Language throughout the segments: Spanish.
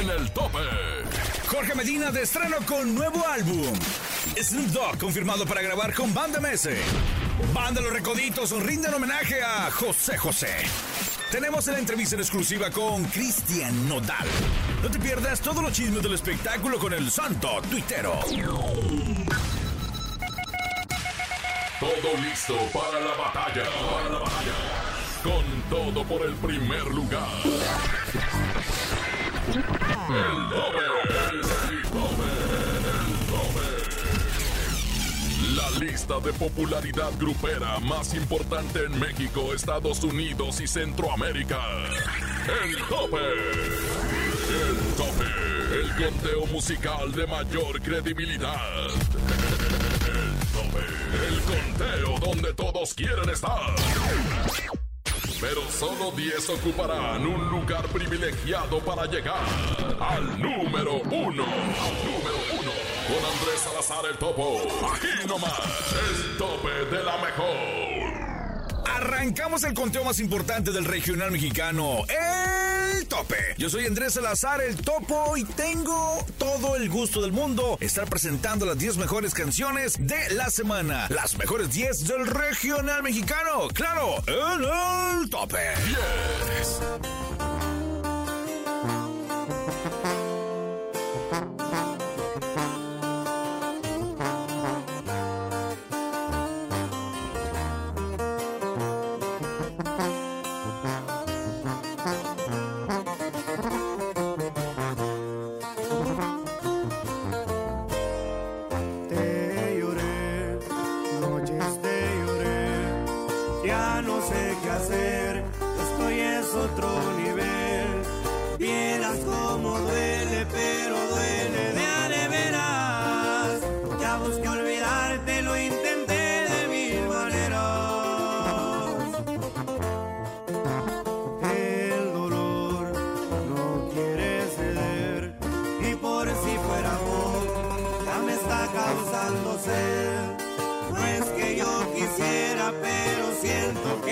en el tope. Jorge Medina de estreno con nuevo álbum. Snoop Dogg confirmado para grabar con Banda MS. Banda Los Recoditos rinden homenaje a José José. Tenemos la entrevista en exclusiva con Cristian Nodal. No te pierdas todos los chismes del espectáculo con el santo tuitero. Todo listo para la batalla. Para la batalla. Con todo por el primer lugar. El doble, el doble, el doble. La lista de popularidad grupera más importante en México, Estados Unidos y Centroamérica. El tope. El tope. El conteo musical de mayor credibilidad. El tope. El conteo donde todos quieren estar. Pero solo 10 ocuparán un lugar privilegiado para llegar al número uno. Al número uno. Con Andrés Salazar el Topo. Aquí nomás. El tope de la mejor. Arrancamos el conteo más importante del regional mexicano, el Yo soy Andrés Salazar, el topo, y tengo todo el gusto del mundo estar presentando las 10 mejores canciones de la semana. Las mejores 10 del regional mexicano. Claro, en el tope. 10. hacer. Esto es otro nivel. Vieras como duele, pero duele de areveras. Ya busqué olvidarte, lo intenté de mil maneras. El dolor no quiere ceder. Y por si fuera amor, ya me está causando sed. No es que yo quisiera, pero siento que.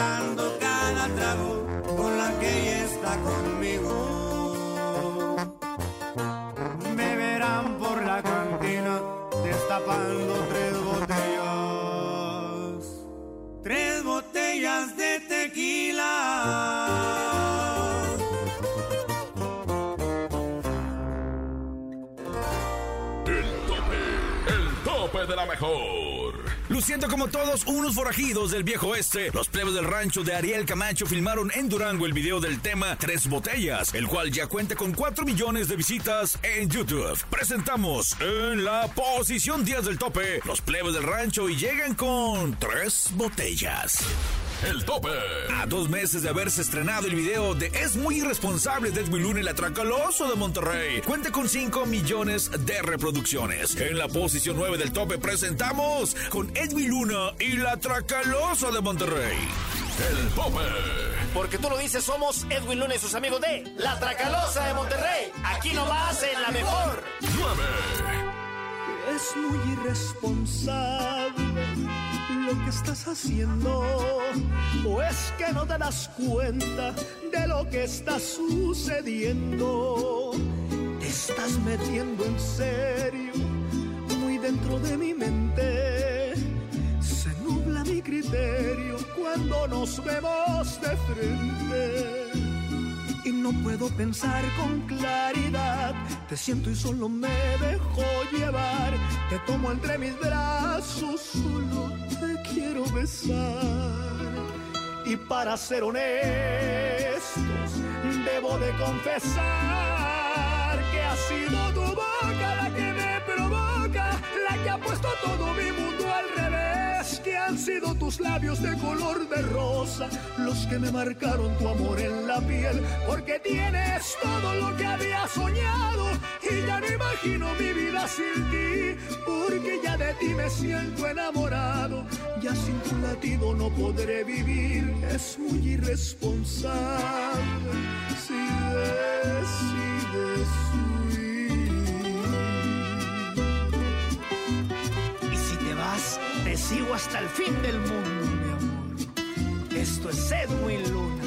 disfrutando cada trago con la que ella está conmigo. Luciendo como todos unos forajidos del viejo oeste, los plebes del rancho de Ariel Camacho filmaron en Durango el video del tema Tres Botellas, el cual ya cuenta con 4 millones de visitas en YouTube. Presentamos en la posición 10 del tope los plebes del rancho y llegan con Tres Botellas. El tope. A dos meses de haberse estrenado el video de Es muy irresponsable de Edwin Luna y la Tracaloso de Monterrey, cuenta con 5 millones de reproducciones. En la posición 9 del tope presentamos con Edwin Luna y la Tracaloso de Monterrey. El tope. Porque tú lo dices, somos Edwin Luna y sus amigos de La Tracalosa de Monterrey. Aquí nomás en la mejor. 9. Es muy irresponsable lo que estás haciendo. O es que no te das cuenta de lo que está sucediendo. Te estás metiendo en serio, muy dentro de mi mente. Se nubla mi criterio cuando nos vemos de frente no puedo pensar con claridad. Te siento y solo me dejo llevar. Te tomo entre mis brazos, solo te quiero besar. Y para ser honestos, debo de confesar que ha sido tu boca la que me provoca, la que ha puesto todo mi sido tus labios de color de rosa, los que me marcaron tu amor en la piel, porque tienes todo lo que había soñado y ya no imagino mi vida sin ti, porque ya de ti me siento enamorado, ya sin tu latido no podré vivir, es muy irresponsable si decides te sigo hasta el fin del mundo, mi amor. Esto es Edwin Luna.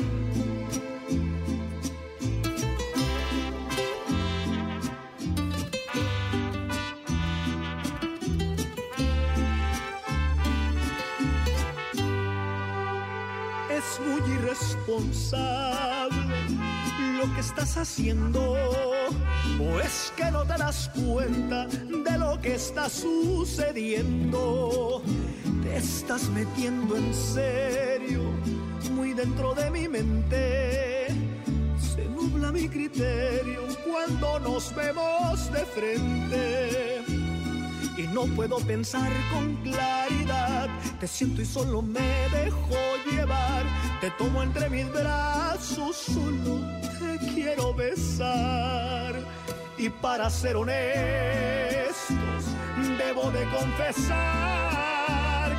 Es muy irresponsable lo que estás haciendo. O es que no te das cuenta de lo que está sucediendo. Te estás metiendo en serio, muy dentro de mi mente. Se nubla mi criterio cuando nos vemos de frente y no puedo pensar con claridad. Te siento y solo me dejo llevar. Te tomo entre mis brazos, solo te quiero besar. Y para ser honestos, debo de confesar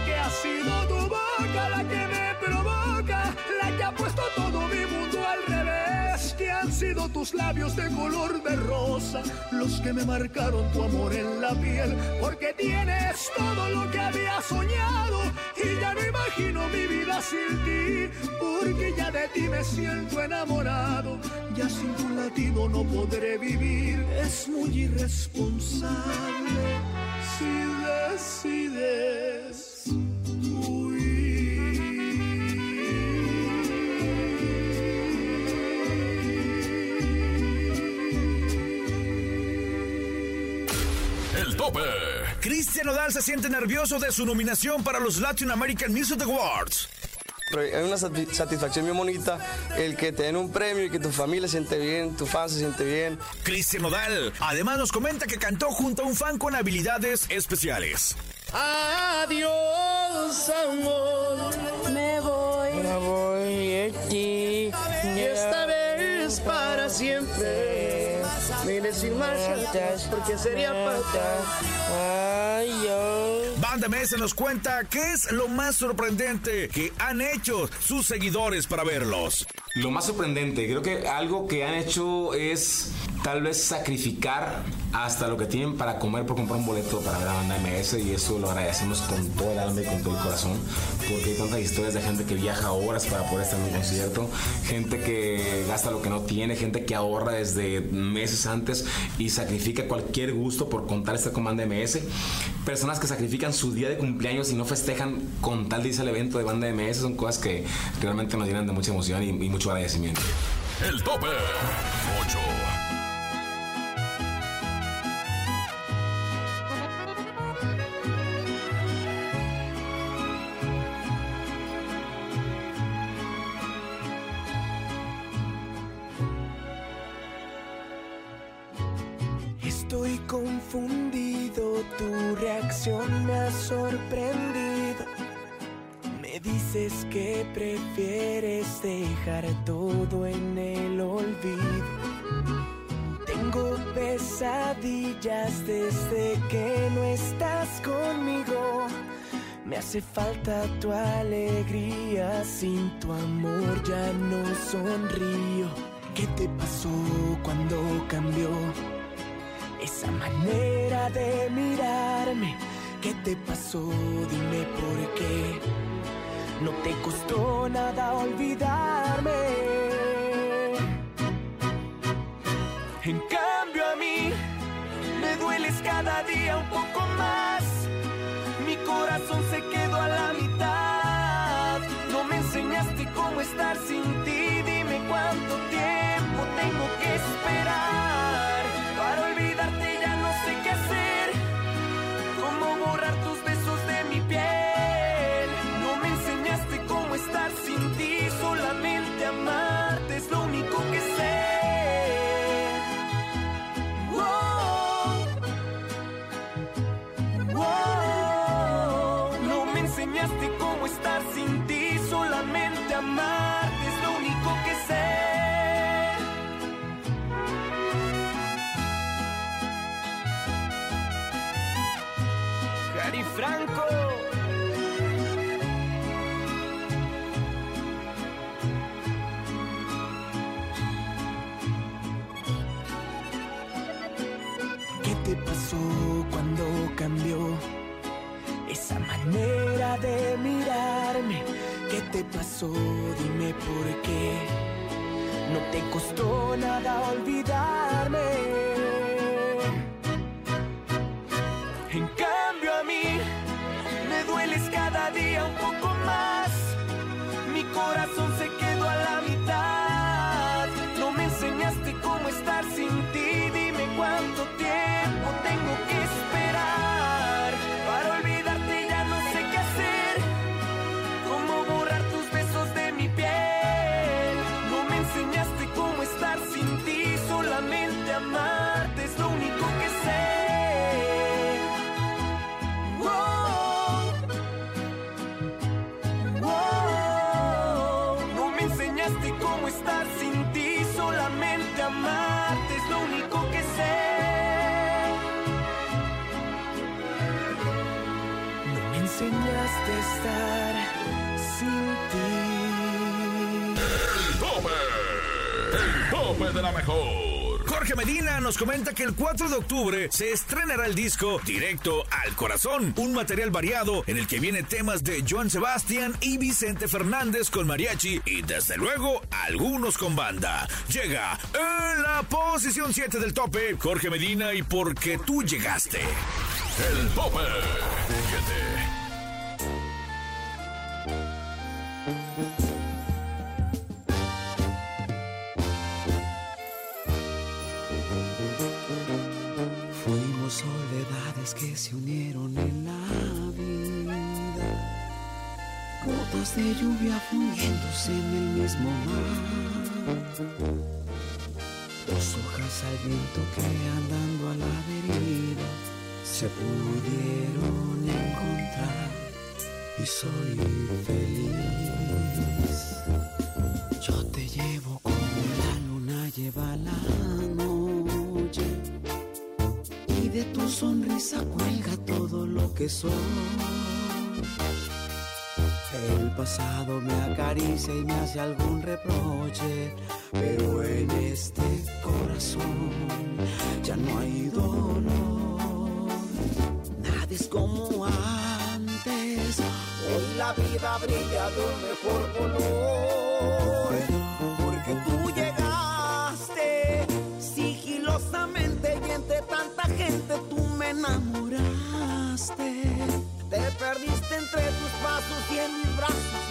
que ha sido tu boca la que me provoca, la que ha puesto todo mi mundo al revés, que han sido tus labios de color de rosa, los que me marcaron tu amor en la piel, porque tienes todo lo que había soñado y ya no imagino mi vida sin ti, porque de ti me siento enamorado, ya sin tu latido no podré vivir, es muy irresponsable si decides El tope. Cristian Nodal se siente nervioso de su nominación para los Latin American Music Awards. Pero hay una sati- satisfacción bien bonita el que te den un premio y que tu familia se siente bien, tu fan se siente bien. Cristian Nodal además nos comenta que cantó junto a un fan con habilidades especiales. Adiós, amor. Me voy. Me voy de ti. Y esta vez para siempre. Mire sin marcha atrás, porque sería fatal. Ay, yo. Banda MS nos cuenta qué es lo más sorprendente que han hecho sus seguidores para verlos. Lo más sorprendente, creo que algo que han hecho es tal vez sacrificar hasta lo que tienen para comer por comprar un boleto para ver la banda MS y eso lo agradecemos con todo el alma y con todo el corazón porque hay tantas historias de gente que viaja horas para poder estar en un concierto, gente que gasta lo que no tiene, gente que ahorra desde meses antes y sacrifica cualquier gusto por contar estar con banda MS, personas que sacrifican su día de cumpleaños y no festejan con tal de irse al evento de banda MS, son cosas que realmente nos llenan de mucha emoción y, y mucho agradecimiento. El tope. 8. Confundido, tu reacción me ha sorprendido. Me dices que prefieres dejar todo en el olvido. Tengo pesadillas desde que no estás conmigo. Me hace falta tu alegría, sin tu amor ya no sonrío. ¿Qué te pasó cuando cambió esa manera de mirarme? ¿Qué te pasó? Dime por qué. No te costó nada olvidarme. En cambio a mí me dueles cada día un poco más. Mi corazón se quedó a la mitad. No me enseñaste cómo estar sin ti. Dime cuánto tiempo tengo que esperar. sin ti. El tope, el tope de la mejor. Jorge Medina nos comenta que el 4 de octubre se estrenará el disco Directo al Corazón, un material variado en el que viene temas de Joan Sebastián y Vicente Fernández con mariachi y desde luego algunos con banda. Llega en la posición 7 del tope Jorge Medina y porque tú llegaste. El tope. De lluvia fundiéndose en el mismo mar, dos hojas al viento que andando a la deriva se pudieron encontrar y soy feliz. Yo te llevo como la luna lleva la noche y de tu sonrisa cuelga todo lo que soy. El pasado me acaricia y me hace algún reproche, pero en este corazón ya no hay dolor. Nada es como antes, hoy la vida brilla de un mejor color, porque tú llegaste sigilosamente y entre tanta gente tú me enamoraste. Te perdiste entre tus pasos y en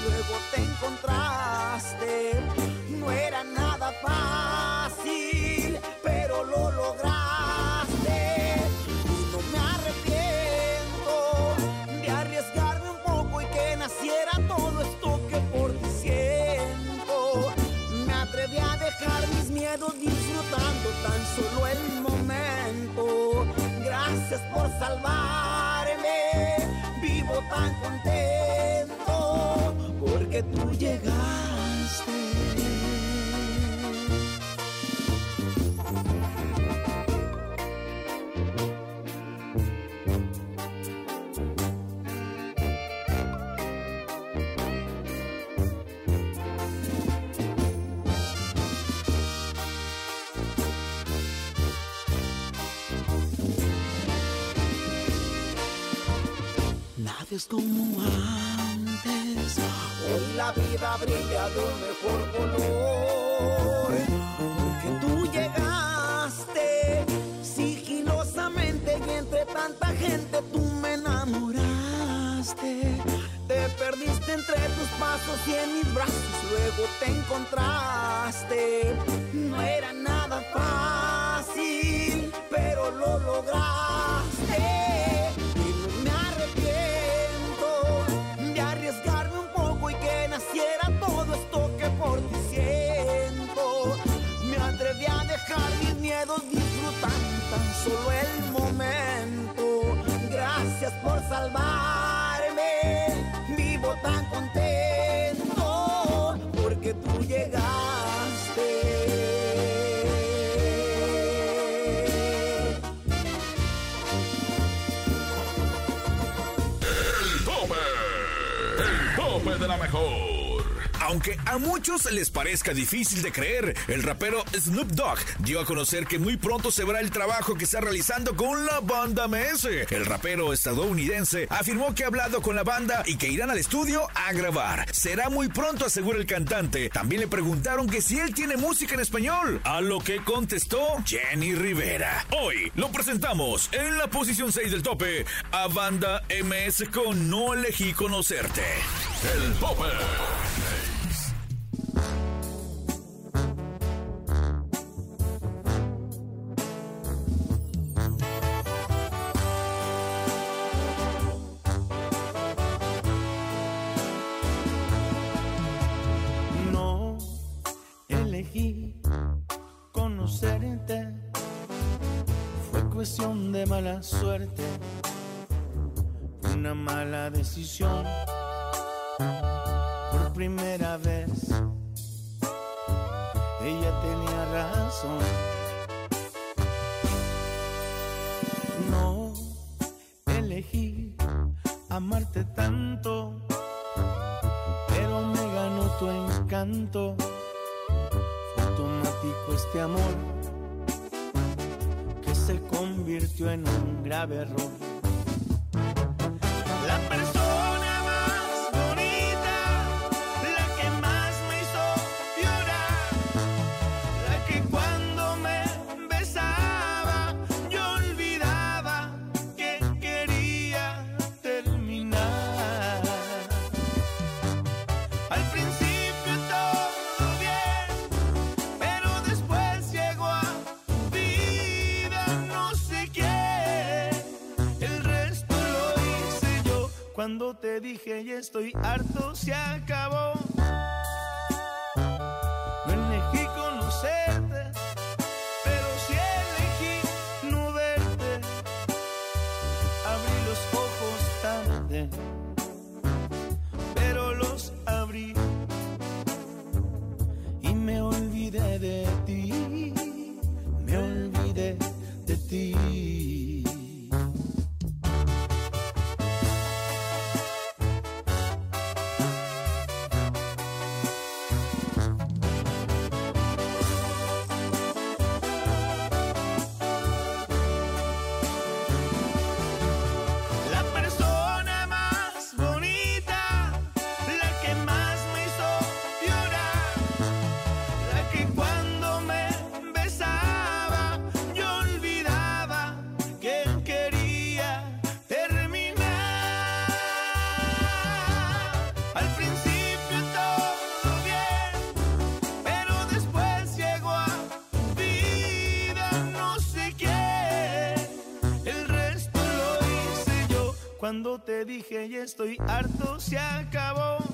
luego te encontraste. No era nada fácil, pero lo lograste. Y no me arrepiento de arriesgarme un poco y que naciera todo esto que por ti siento. Me atreví a dejar mis miedos disfrutando tan solo el momento. Gracias por salvarme, vivo tan contento. Porque tú llegaste. Nadie es como la vida brilla de un mejor color. Porque tú llegaste sigilosamente y entre tanta gente tú me enamoraste. Te perdiste entre tus pasos y en mis brazos luego te encontraste. No era nada fácil, pero lo lograste. A dejar mis miedos disfrutando tan solo el momento. Gracias por salvarme, vivo tan contento Aunque a muchos les parezca difícil de creer, el rapero Snoop Dogg dio a conocer que muy pronto se verá el trabajo que está realizando con la banda MS. El rapero estadounidense afirmó que ha hablado con la banda y que irán al estudio a grabar. Será muy pronto, asegura el cantante. También le preguntaron que si él tiene música en español, a lo que contestó Jenny Rivera. Hoy lo presentamos en la posición 6 del tope a banda MS con No elegí conocerte. El tope. Pero me ganó tu encanto. Fue automático este amor que se convirtió en un grave error. La persona cuando te dije ya estoy harto, se acabó. Ya estoy harto, se acabó.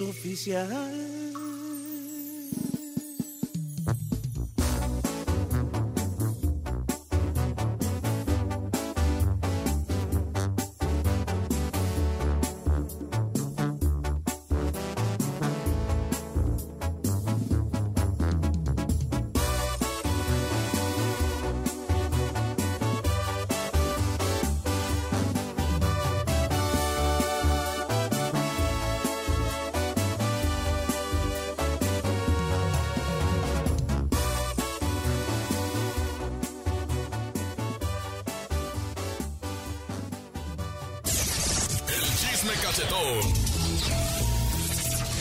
Oficial. Cachetón.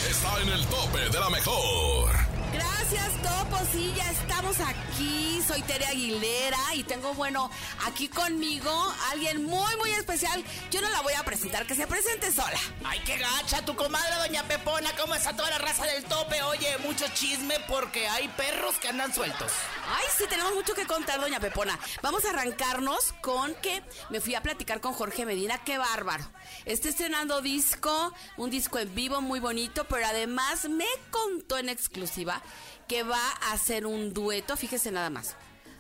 Está en el tope de la mejor. Gracias, Topo. Sí, ya estamos aquí. Soy Tere Aguilera y tengo, bueno, aquí conmigo alguien muy, muy especial. Yo no la voy a presentar, que se presente sola. Ay, qué gacha, tu comadre doña Pepona, ¿cómo está toda la raza del tope? Oye, mucho chisme porque hay perros que andan sueltos. Ay, sí, tenemos mucho que contar, doña Pepona. Vamos a arrancarnos con que me fui a platicar con Jorge Medina. Qué bárbaro. Está estrenando disco, un disco en vivo muy bonito, pero además me contó en exclusiva que va a hacer un dueto, fíjese nada más.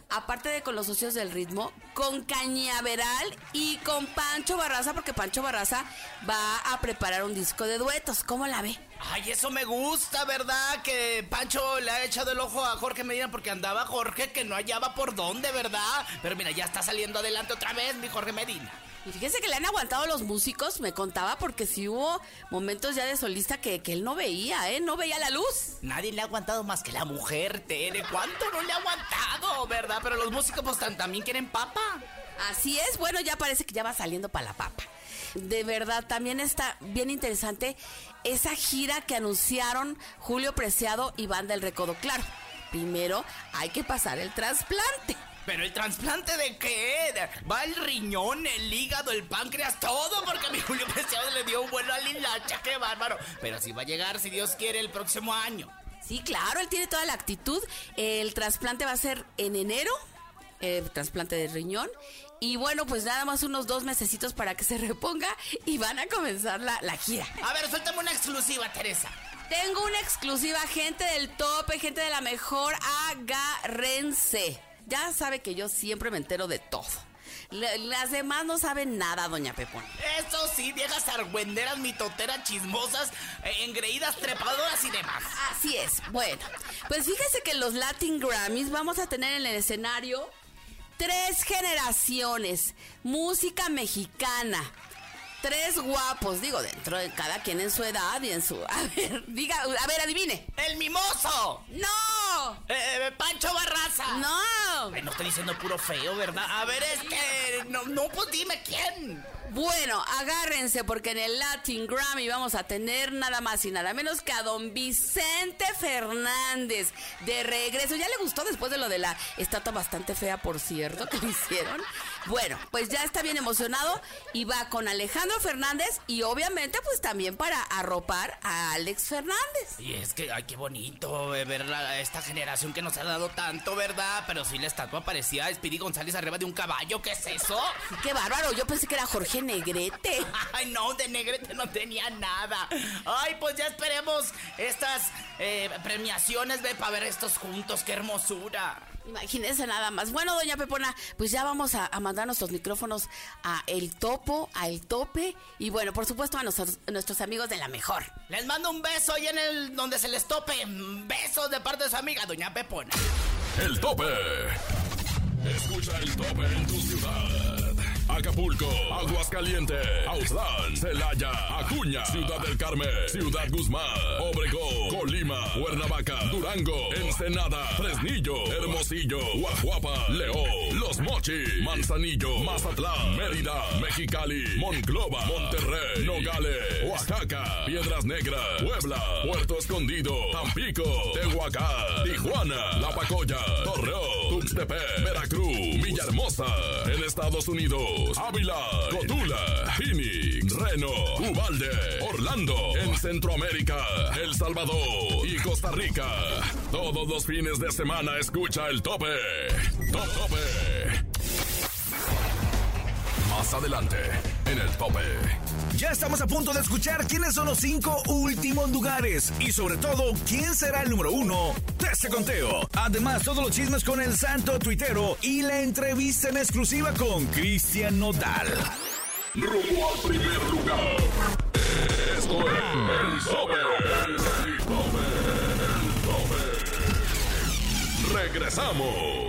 Aparte de con los socios del ritmo, con Cañaveral y con Pancho Barraza, porque Pancho Barraza va a preparar un disco de duetos. ¿Cómo la ve? Ay, eso me gusta, ¿verdad? Que Pancho le ha echado el ojo a Jorge Medina porque andaba Jorge que no hallaba por dónde, ¿verdad? Pero mira, ya está saliendo adelante otra vez mi Jorge Medina. Y fíjese que le han aguantado los músicos, me contaba, porque sí hubo momentos ya de solista que, que él no veía, ¿eh? No veía la luz. Nadie le ha aguantado más que la mujer, Tere. ¿Cuánto no le ha aguantado, verdad? Pero los músicos pues también quieren papa. Así es, bueno, ya parece que ya va saliendo para la papa. De verdad, también está bien interesante esa gira que anunciaron Julio Preciado y Banda del Recodo. Claro, primero hay que pasar el trasplante. ¿Pero el trasplante de qué? Va el riñón, el hígado, el páncreas, todo porque a mi Julio Preciado le dio un vuelo a la hilacha, qué bárbaro. Pero sí va a llegar, si Dios quiere, el próximo año. Sí, claro, él tiene toda la actitud. El trasplante va a ser en enero, el trasplante de riñón. Y bueno, pues nada más unos dos mesecitos para que se reponga y van a comenzar la, la gira. A ver, suéltame una exclusiva, Teresa. Tengo una exclusiva, gente del tope, gente de la mejor, agárrense. Ya sabe que yo siempre me entero de todo. La- las demás no saben nada, doña Pepón. Eso sí, viejas argüenderas, mitoteras, chismosas, eh, engreídas, trepadoras y demás. Así es. Bueno, pues fíjese que en los Latin Grammys vamos a tener en el escenario tres generaciones. Música mexicana. Tres guapos, digo, dentro de cada quien en su edad y en su... A ver, diga, a ver, adivine. ¡El mimoso! ¡No! Eh, ¡Pancho Barraza! ¡No! Ay, no estoy diciendo puro feo, ¿verdad? A ver, es que... No, no, pues dime quién. Bueno, agárrense porque en el Latin Grammy vamos a tener nada más y nada menos que a don Vicente Fernández de regreso. ¿Ya le gustó después de lo de la estatua bastante fea, por cierto, que le hicieron? Bueno, pues ya está bien emocionado y va con Alejandro Fernández y obviamente pues también para arropar a Alex Fernández. Y es que, ay, qué bonito eh, ver la- esta generación que nos ha dado tanto, ¿verdad? Pero sí, la estatua parecía Speedy González arriba de un caballo. ¿Qué es eso? Qué bárbaro, yo pensé que era Jorge Negrete. Ay, no, de negrete no tenía nada. Ay, pues ya esperemos estas eh, premiaciones, ve, para ver estos juntos. ¡Qué hermosura! Imagínense nada más. Bueno, doña Pepona, pues ya vamos a, a mandar nuestros micrófonos a El Topo, a El Tope y bueno, por supuesto a nuestros, a nuestros amigos de la mejor. Les mando un beso ahí en el donde se les tope. Besos de parte de su amiga, doña Pepona. El tope. Escucha el tope en tu ciudad. Acapulco, Aguascalientes, Autlán, Celaya, Acuña, Ciudad del Carmen, Ciudad Guzmán, Obregón, Colima, Cuernavaca, Durango, Ensenada, Fresnillo, Hermosillo, Guajuapa, León, Los Mochis, Manzanillo, Mazatlán, Mérida, Mexicali, Monclova, Monterrey, Nogales, Oaxaca, Piedras Negras, Puebla, Puerto Escondido, Tampico, Tehuacán, Tijuana, La Pacoya, Tuxtepec, Veracruz, Villahermosa, en Estados Unidos, Ávila, Cotula, Phoenix, Reno, Ubalde, Orlando, en Centroamérica, El Salvador y Costa Rica. Todos los fines de semana escucha el tope. Top tope. Más adelante, en el tope. Ya estamos a punto de escuchar quiénes son los cinco últimos lugares y sobre todo quién será el número uno de este conteo. Además, todos los chismes con el santo tuitero y la entrevista en exclusiva con Cristian Nodal. Rumbo al primer lugar. Esto es el. Regresamos.